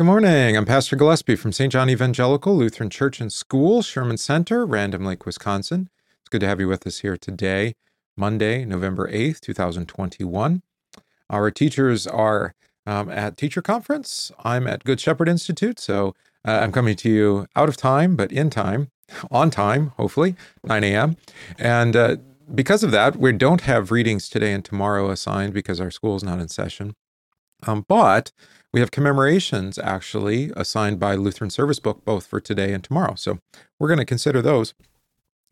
Good morning. I'm Pastor Gillespie from St. John Evangelical Lutheran Church and School, Sherman Center, Random Lake, Wisconsin. It's good to have you with us here today, Monday, November 8th, 2021. Our teachers are um, at Teacher Conference. I'm at Good Shepherd Institute, so uh, I'm coming to you out of time, but in time, on time, hopefully, 9 a.m. And uh, because of that, we don't have readings today and tomorrow assigned because our school is not in session. Um, but we have commemorations actually assigned by Lutheran Service Book both for today and tomorrow. So we're going to consider those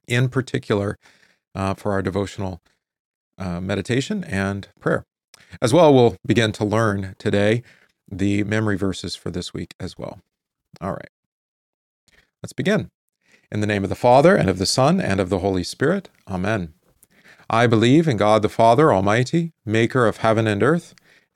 in particular uh, for our devotional uh, meditation and prayer. As well, we'll begin to learn today the memory verses for this week as well. All right. Let's begin. In the name of the Father, and of the Son, and of the Holy Spirit. Amen. I believe in God the Father Almighty, maker of heaven and earth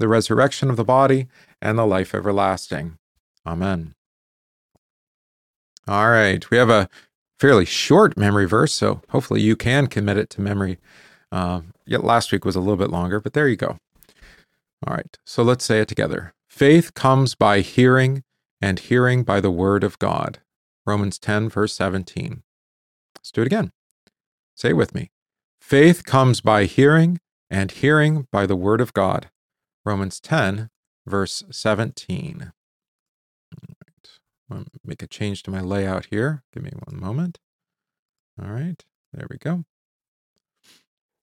the resurrection of the body, and the life everlasting. Amen. All right, we have a fairly short memory verse, so hopefully you can commit it to memory. Uh, yet last week was a little bit longer, but there you go. All right, so let's say it together. Faith comes by hearing, and hearing by the word of God. Romans 10, verse 17. Let's do it again. Say it with me. Faith comes by hearing, and hearing by the word of God. Romans 10, verse 17. All right. Make a change to my layout here. Give me one moment. All right, there we go.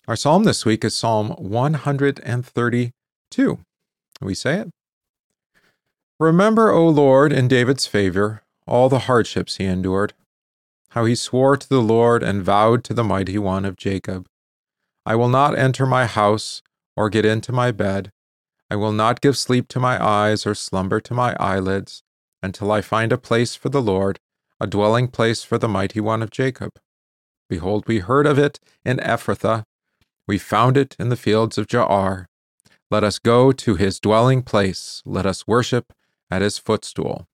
Our psalm this week is Psalm 132. We say it. Remember, O Lord, in David's favor, all the hardships he endured, how he swore to the Lord and vowed to the mighty one of Jacob, I will not enter my house or get into my bed I will not give sleep to my eyes or slumber to my eyelids until I find a place for the Lord, a dwelling place for the mighty one of Jacob. Behold, we heard of it in Ephrathah. We found it in the fields of Jaar. Let us go to his dwelling place. Let us worship at his footstool.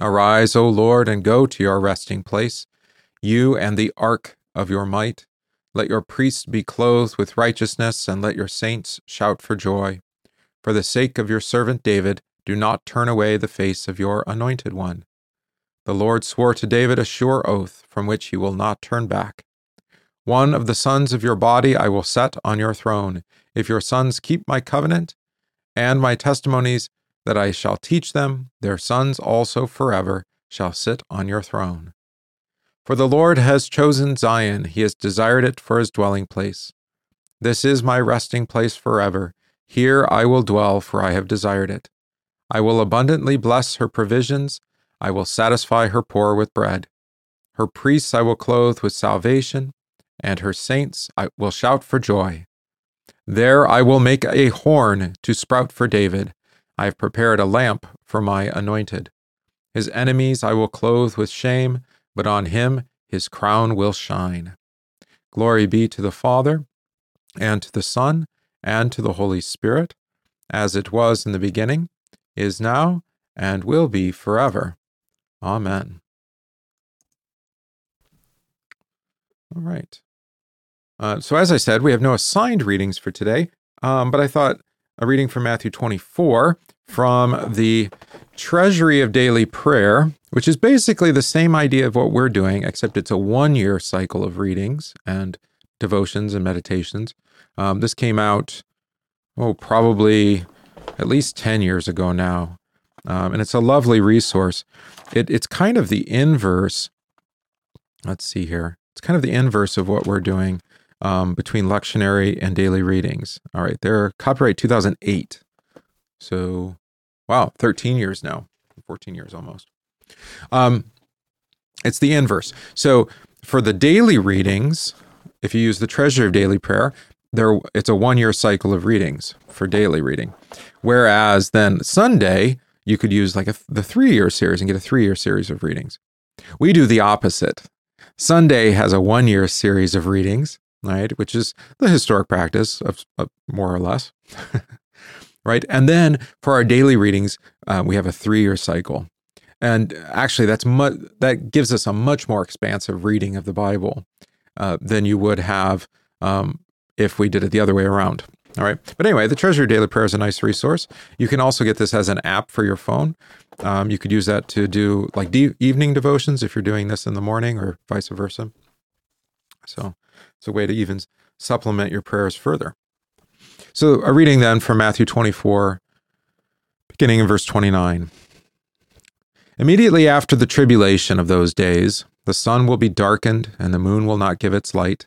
Arise, O Lord, and go to your resting place, you and the ark of your might. Let your priests be clothed with righteousness, and let your saints shout for joy. For the sake of your servant David, do not turn away the face of your anointed one. The Lord swore to David a sure oath, from which he will not turn back. One of the sons of your body I will set on your throne, if your sons keep my covenant and my testimonies that I shall teach them, their sons also forever shall sit on your throne. For the Lord has chosen Zion, he has desired it for his dwelling place. This is my resting place forever here I will dwell, for I have desired it. I will abundantly bless her provisions. I will satisfy her poor with bread. Her priests I will clothe with salvation, and her saints I will shout for joy. There I will make a horn to sprout for David. I have prepared a lamp for my anointed. His enemies I will clothe with shame, but on him his crown will shine. Glory be to the Father, and to the Son, and to the Holy Spirit, as it was in the beginning, is now, and will be forever. Amen. All right. Uh, so, as I said, we have no assigned readings for today, um, but I thought a reading from Matthew 24 from the Treasury of Daily Prayer, which is basically the same idea of what we're doing, except it's a one year cycle of readings and devotions and meditations. Um, this came out, oh, probably at least 10 years ago now. Um, and it's a lovely resource. It, it's kind of the inverse. Let's see here. It's kind of the inverse of what we're doing um, between lectionary and daily readings. All right, they're copyright 2008. So, wow, 13 years now, 14 years almost. Um, it's the inverse. So, for the daily readings, if you use the treasury of daily prayer, there it's a one year cycle of readings for daily reading. Whereas then Sunday, you could use like a, the three year series and get a three year series of readings. We do the opposite. Sunday has a one year series of readings, right? Which is the historic practice of, of more or less, right? And then for our daily readings, uh, we have a three year cycle. And actually, that's that gives us a much more expansive reading of the Bible uh, than you would have um, if we did it the other way around. All right. But anyway, the Treasury Daily Prayer is a nice resource. You can also get this as an app for your phone. Um, you could use that to do like de- evening devotions if you're doing this in the morning or vice versa. So it's a way to even supplement your prayers further. So a reading then from Matthew 24, beginning in verse 29. Immediately after the tribulation of those days, the sun will be darkened, and the moon will not give its light,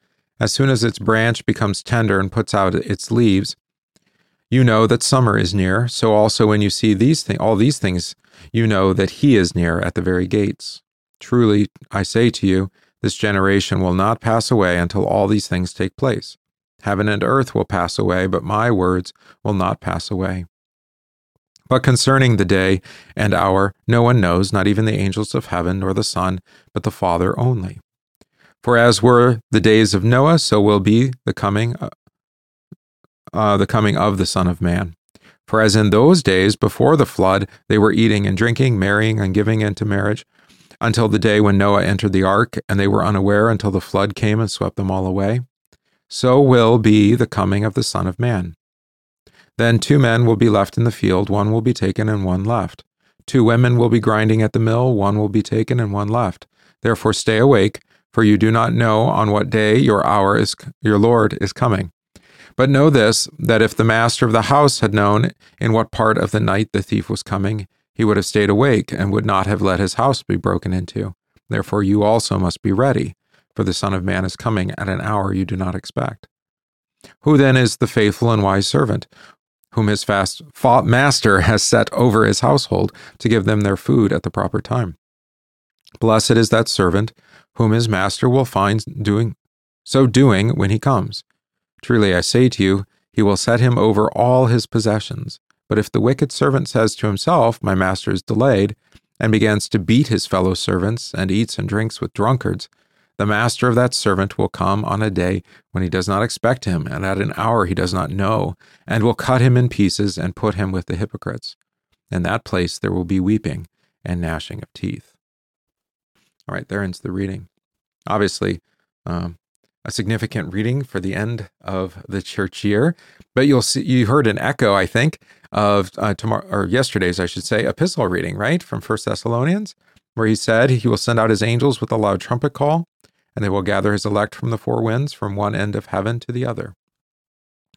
As soon as its branch becomes tender and puts out its leaves, you know that summer is near. So also, when you see these th- all these things, you know that he is near at the very gates. Truly, I say to you, this generation will not pass away until all these things take place. Heaven and earth will pass away, but my words will not pass away. But concerning the day and hour, no one knows, not even the angels of heaven, nor the Son, but the Father only. For as were the days of Noah, so will be the coming, uh, uh, the coming of the Son of Man. For as in those days before the flood, they were eating and drinking, marrying and giving into marriage, until the day when Noah entered the ark, and they were unaware until the flood came and swept them all away. So will be the coming of the Son of Man. Then two men will be left in the field, one will be taken and one left. Two women will be grinding at the mill, one will be taken and one left. Therefore stay awake for you do not know on what day your hour is your Lord is coming. But know this that if the master of the house had known in what part of the night the thief was coming, he would have stayed awake and would not have let his house be broken into. Therefore you also must be ready, for the Son of Man is coming at an hour you do not expect. Who then is the faithful and wise servant, whom his fast master has set over his household to give them their food at the proper time? Blessed is that servant whom his master will find doing so doing when he comes. Truly I say to you, he will set him over all his possessions. But if the wicked servant says to himself, My master is delayed, and begins to beat his fellow servants, and eats and drinks with drunkards, the master of that servant will come on a day when he does not expect him, and at an hour he does not know, and will cut him in pieces and put him with the hypocrites. In that place there will be weeping and gnashing of teeth. All right, there ends the reading. Obviously, um, a significant reading for the end of the church year. But you'll see, you heard an echo, I think, of uh, tomorrow or yesterday's, I should say, epistle reading, right, from First Thessalonians, where he said he will send out his angels with a loud trumpet call, and they will gather his elect from the four winds, from one end of heaven to the other.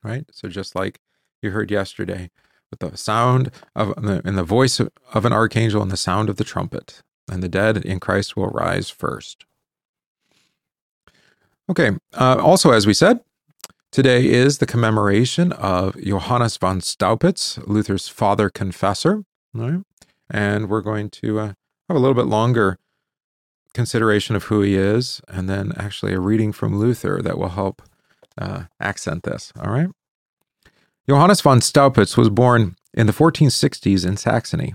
Right. So just like you heard yesterday, with the sound of in the voice of an archangel and the sound of the trumpet, and the dead in Christ will rise first. Okay, uh, also, as we said, today is the commemoration of Johannes von Staupitz, Luther's father confessor. Right? And we're going to uh, have a little bit longer consideration of who he is, and then actually a reading from Luther that will help uh, accent this. All right. Johannes von Staupitz was born in the 1460s in Saxony.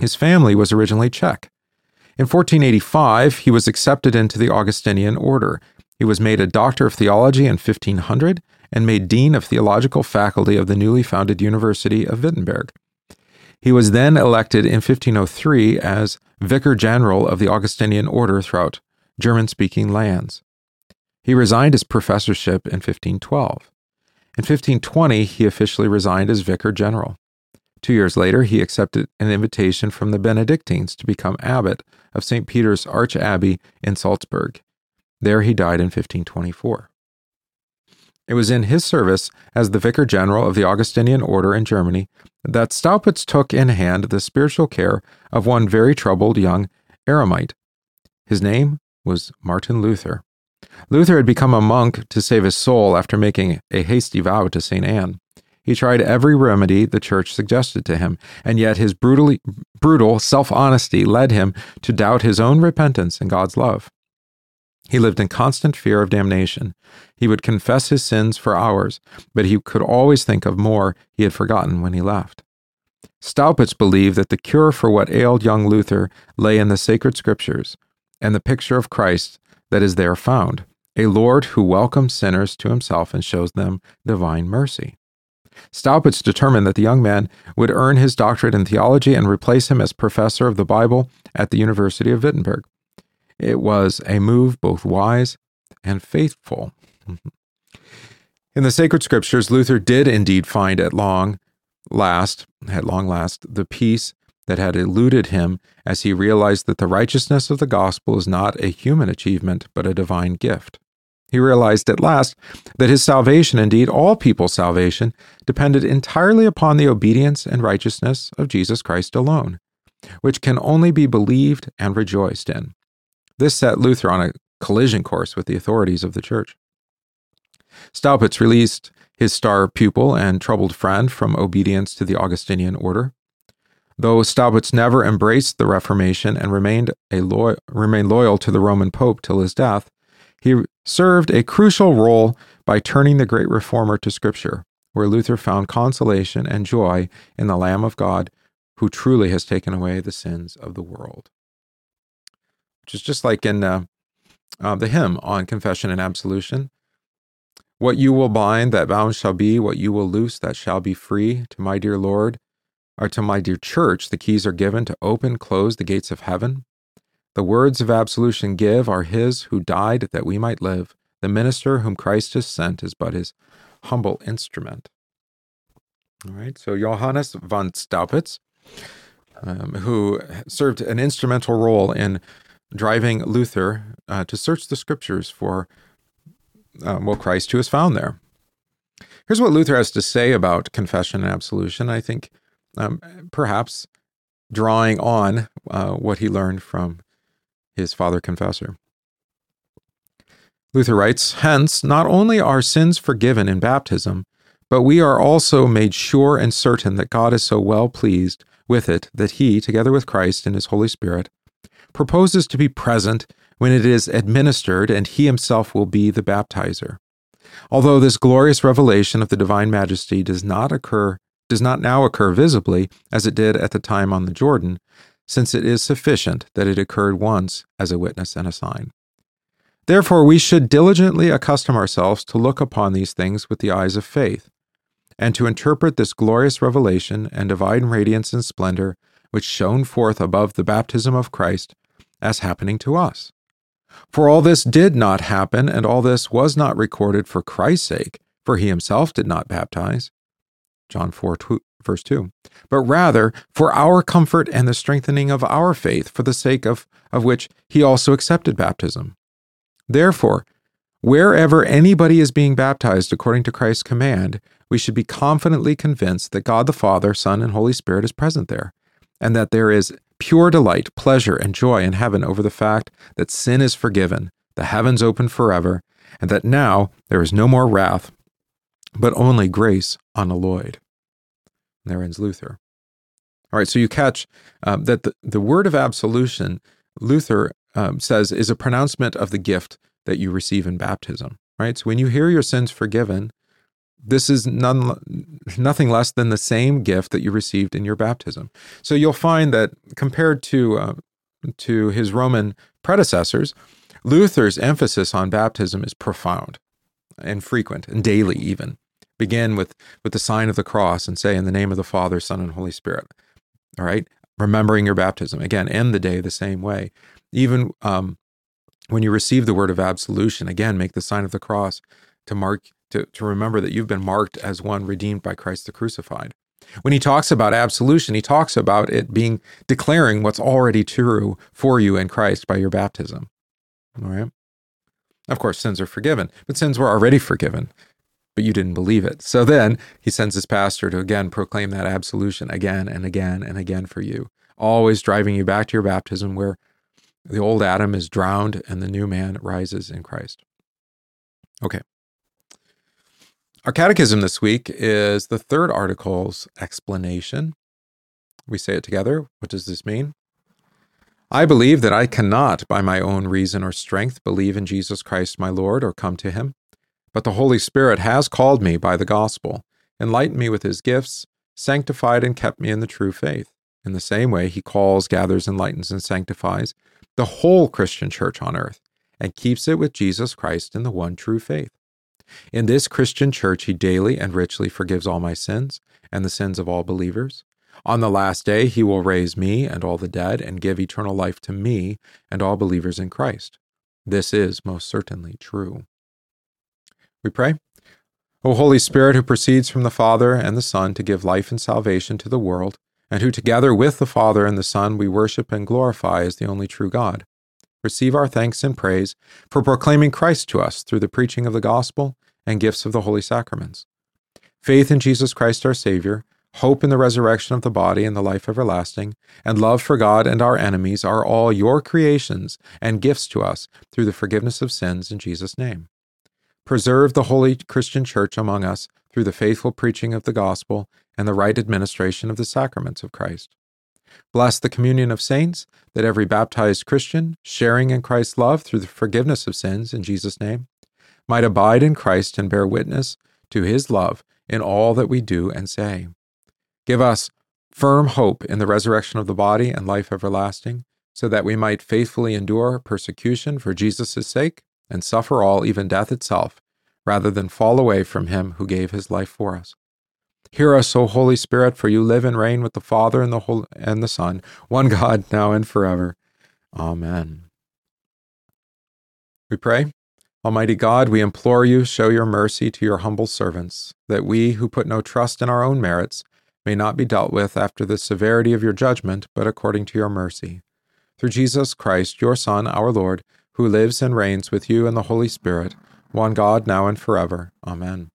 His family was originally Czech. In 1485, he was accepted into the Augustinian order. He was made a doctor of theology in 1500 and made dean of theological faculty of the newly founded University of Wittenberg. He was then elected in 1503 as vicar general of the Augustinian order throughout German speaking lands. He resigned his professorship in 1512. In 1520, he officially resigned as vicar general. Two years later, he accepted an invitation from the Benedictines to become abbot of St. Peter's Arch Abbey in Salzburg. There he died in 1524. It was in his service as the Vicar General of the Augustinian Order in Germany that Staupitz took in hand the spiritual care of one very troubled young eremite. His name was Martin Luther. Luther had become a monk to save his soul after making a hasty vow to St. Anne. He tried every remedy the church suggested to him, and yet his brutally, brutal self honesty led him to doubt his own repentance and God's love. He lived in constant fear of damnation. He would confess his sins for hours, but he could always think of more he had forgotten when he left. Staupitz believed that the cure for what ailed young Luther lay in the sacred scriptures and the picture of Christ that is there found, a Lord who welcomes sinners to himself and shows them divine mercy. Staupitz determined that the young man would earn his doctorate in theology and replace him as professor of the Bible at the University of Wittenberg. It was a move both wise and faithful. in the sacred scriptures, Luther did indeed find at long last, at long last, the peace that had eluded him as he realized that the righteousness of the gospel is not a human achievement, but a divine gift. He realized at last that his salvation, indeed all people's salvation, depended entirely upon the obedience and righteousness of Jesus Christ alone, which can only be believed and rejoiced in. This set Luther on a collision course with the authorities of the church. Staupitz released his star pupil and troubled friend from obedience to the Augustinian order. Though Staupitz never embraced the Reformation and remained, a lo- remained loyal to the Roman Pope till his death, he served a crucial role by turning the great reformer to Scripture, where Luther found consolation and joy in the Lamb of God who truly has taken away the sins of the world. Which is just like in uh, uh, the hymn on confession and absolution. What you will bind, that bound shall be. What you will loose, that shall be free. To my dear Lord, or to my dear church, the keys are given to open, close the gates of heaven. The words of absolution give are his who died that we might live. The minister whom Christ has sent is but his humble instrument. All right, so Johannes von Staupitz, um, who served an instrumental role in driving Luther uh, to search the scriptures for, uh, well, Christ who is found there. Here's what Luther has to say about confession and absolution. I think um, perhaps drawing on uh, what he learned from his father confessor. Luther writes Hence, not only are sins forgiven in baptism, but we are also made sure and certain that God is so well pleased with it that he, together with Christ and his Holy Spirit, proposes to be present when it is administered, and he himself will be the baptizer. Although this glorious revelation of the divine majesty does not occur does not now occur visibly as it did at the time on the Jordan, since it is sufficient that it occurred once as a witness and a sign. Therefore, we should diligently accustom ourselves to look upon these things with the eyes of faith, and to interpret this glorious revelation and divine radiance and splendor which shone forth above the baptism of Christ as happening to us. For all this did not happen, and all this was not recorded for Christ's sake, for he himself did not baptize. John 4, verse 2, but rather for our comfort and the strengthening of our faith, for the sake of, of which he also accepted baptism. Therefore, wherever anybody is being baptized according to Christ's command, we should be confidently convinced that God the Father, Son, and Holy Spirit is present there, and that there is pure delight, pleasure, and joy in heaven over the fact that sin is forgiven, the heavens open forever, and that now there is no more wrath, but only grace unalloyed. And there ends Luther. All right, so you catch um, that the, the word of absolution, Luther um, says, is a pronouncement of the gift that you receive in baptism, right? So when you hear your sins forgiven, this is none, nothing less than the same gift that you received in your baptism. So you'll find that compared to, uh, to his Roman predecessors, Luther's emphasis on baptism is profound and frequent and daily, even. Begin with with the sign of the cross and say in the name of the father son and holy spirit. All right? Remembering your baptism. Again end the day the same way. Even um, when you receive the word of absolution again make the sign of the cross to mark to, to remember that you've been marked as one redeemed by christ the crucified when he talks about absolution he talks about it being declaring what's already true for you in christ by your baptism all right of course sins are forgiven but sins were already forgiven but you didn't believe it. So then he sends his pastor to again proclaim that absolution again and again and again for you, always driving you back to your baptism where The old Adam is drowned and the new man rises in Christ. Okay. Our catechism this week is the third article's explanation. We say it together. What does this mean? I believe that I cannot, by my own reason or strength, believe in Jesus Christ my Lord or come to him. But the Holy Spirit has called me by the gospel, enlightened me with his gifts, sanctified and kept me in the true faith. In the same way, he calls, gathers, enlightens, and sanctifies the whole Christian church on earth and keeps it with Jesus Christ in the one true faith. In this Christian church, he daily and richly forgives all my sins and the sins of all believers. On the last day, he will raise me and all the dead and give eternal life to me and all believers in Christ. This is most certainly true. We pray. O Holy Spirit, who proceeds from the Father and the Son to give life and salvation to the world, and who together with the Father and the Son we worship and glorify as the only true God, receive our thanks and praise for proclaiming Christ to us through the preaching of the gospel and gifts of the holy sacraments. Faith in Jesus Christ our Savior hope in the resurrection of the body and the life everlasting, and love for God and our enemies are all your creations and gifts to us through the forgiveness of sins in Jesus' name. Preserve the holy Christian church among us through the faithful preaching of the gospel and the right administration of the sacraments of Christ. Bless the communion of saints, that every baptized Christian, sharing in Christ's love through the forgiveness of sins in Jesus' name, might abide in Christ and bear witness to his love in all that we do and say. Give us firm hope in the resurrection of the body and life everlasting, so that we might faithfully endure persecution for Jesus' sake and suffer all, even death itself, rather than fall away from him who gave his life for us. Hear us, O Holy Spirit, for you live and reign with the Father and the Holy, and the Son, one God, now and forever. Amen. We pray. Almighty God, we implore you, show your mercy to your humble servants, that we who put no trust in our own merits may not be dealt with after the severity of your judgment, but according to your mercy. Through Jesus Christ, your Son, our Lord, who lives and reigns with you in the Holy Spirit, one God, now and forever. Amen.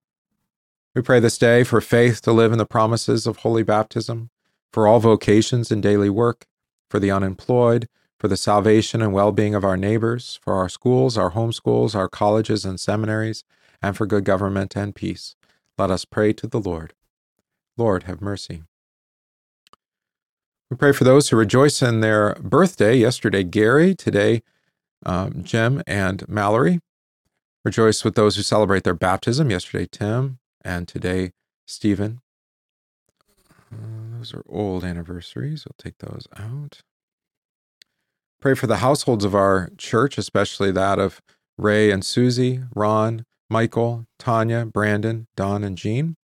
We pray this day for faith to live in the promises of holy baptism, for all vocations and daily work, for the unemployed, for the salvation and well being of our neighbors, for our schools, our home schools, our colleges and seminaries, and for good government and peace. Let us pray to the Lord. Lord, have mercy. We pray for those who rejoice in their birthday. Yesterday, Gary. Today, um, Jim and Mallory. Rejoice with those who celebrate their baptism. Yesterday, Tim. And today, Stephen. Uh, those are old anniversaries. We'll take those out. Pray for the households of our church, especially that of Ray and Susie, Ron, Michael, Tanya, Brandon, Don, and Jean.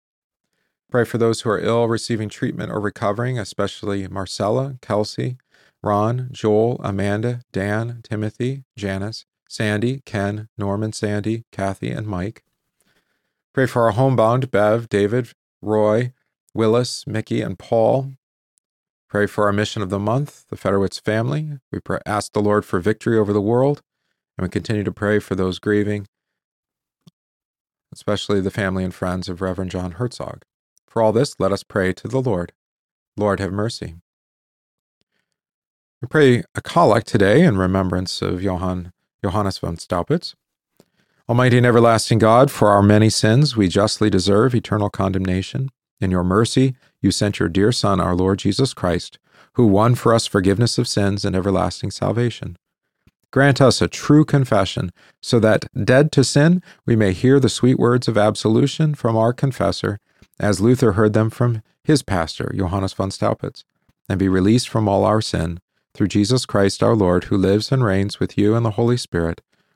Pray for those who are ill, receiving treatment, or recovering, especially Marcella, Kelsey, Ron, Joel, Amanda, Dan, Timothy, Janice, Sandy, Ken, Norman, Sandy, Kathy, and Mike. Pray for our homebound Bev, David, Roy, Willis, Mickey, and Paul. Pray for our mission of the month, the Federowitz family. We pray, ask the Lord for victory over the world, and we continue to pray for those grieving, especially the family and friends of Reverend John Herzog. For all this, let us pray to the Lord. Lord, have mercy. We pray a collect today in remembrance of Johann, Johannes von Staupitz. Almighty and everlasting God, for our many sins we justly deserve eternal condemnation. In your mercy, you sent your dear Son, our Lord Jesus Christ, who won for us forgiveness of sins and everlasting salvation. Grant us a true confession, so that, dead to sin, we may hear the sweet words of absolution from our confessor as Luther heard them from his pastor, Johannes von Staupitz, and be released from all our sin, through Jesus Christ our Lord, who lives and reigns with you and the Holy Spirit,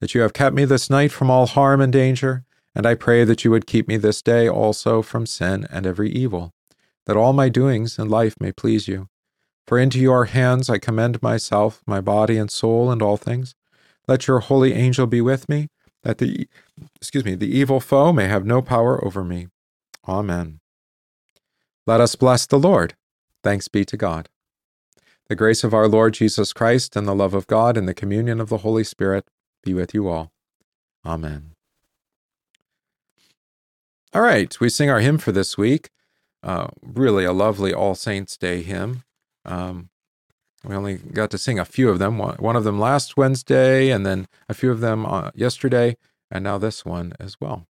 that you have kept me this night from all harm and danger, and I pray that you would keep me this day also from sin and every evil, that all my doings in life may please you. For into your hands I commend myself, my body and soul, and all things. Let your holy angel be with me, that the excuse me, the evil foe may have no power over me. Amen. Let us bless the Lord. Thanks be to God. The grace of our Lord Jesus Christ and the love of God and the communion of the Holy Spirit be with you all. Amen. All right, we sing our hymn for this week. Uh, really a lovely All Saints Day hymn. Um, we only got to sing a few of them. One of them last Wednesday, and then a few of them uh, yesterday, and now this one as well.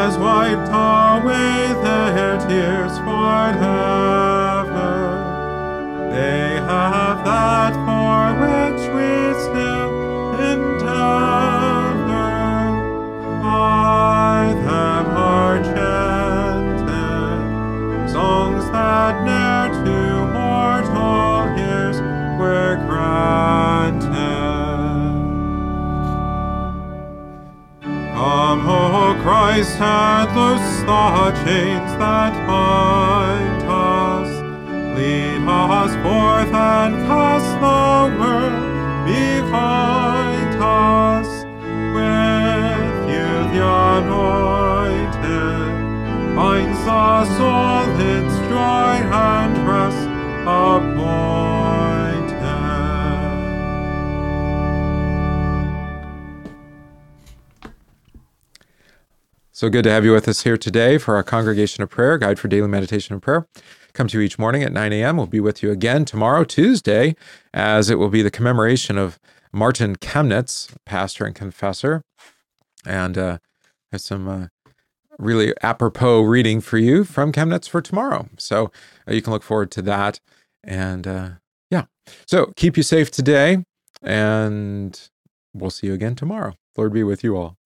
Has wiped away their tears forever. They have that for which we still endeavor. By them are chanted songs that ne'er to mortal ears were granted. Come, O Christ, and loose the chains that bind us. Lead us forth and cast the world behind us. With you the anointed finds the soul its joy and So good to have you with us here today for our Congregation of Prayer, Guide for Daily Meditation and Prayer. Come to you each morning at 9 a.m. We'll be with you again tomorrow, Tuesday, as it will be the commemoration of Martin Chemnitz, pastor and confessor. And uh, there's some uh, really apropos reading for you from Chemnitz for tomorrow. So uh, you can look forward to that. And uh, yeah, so keep you safe today, and we'll see you again tomorrow. Lord be with you all.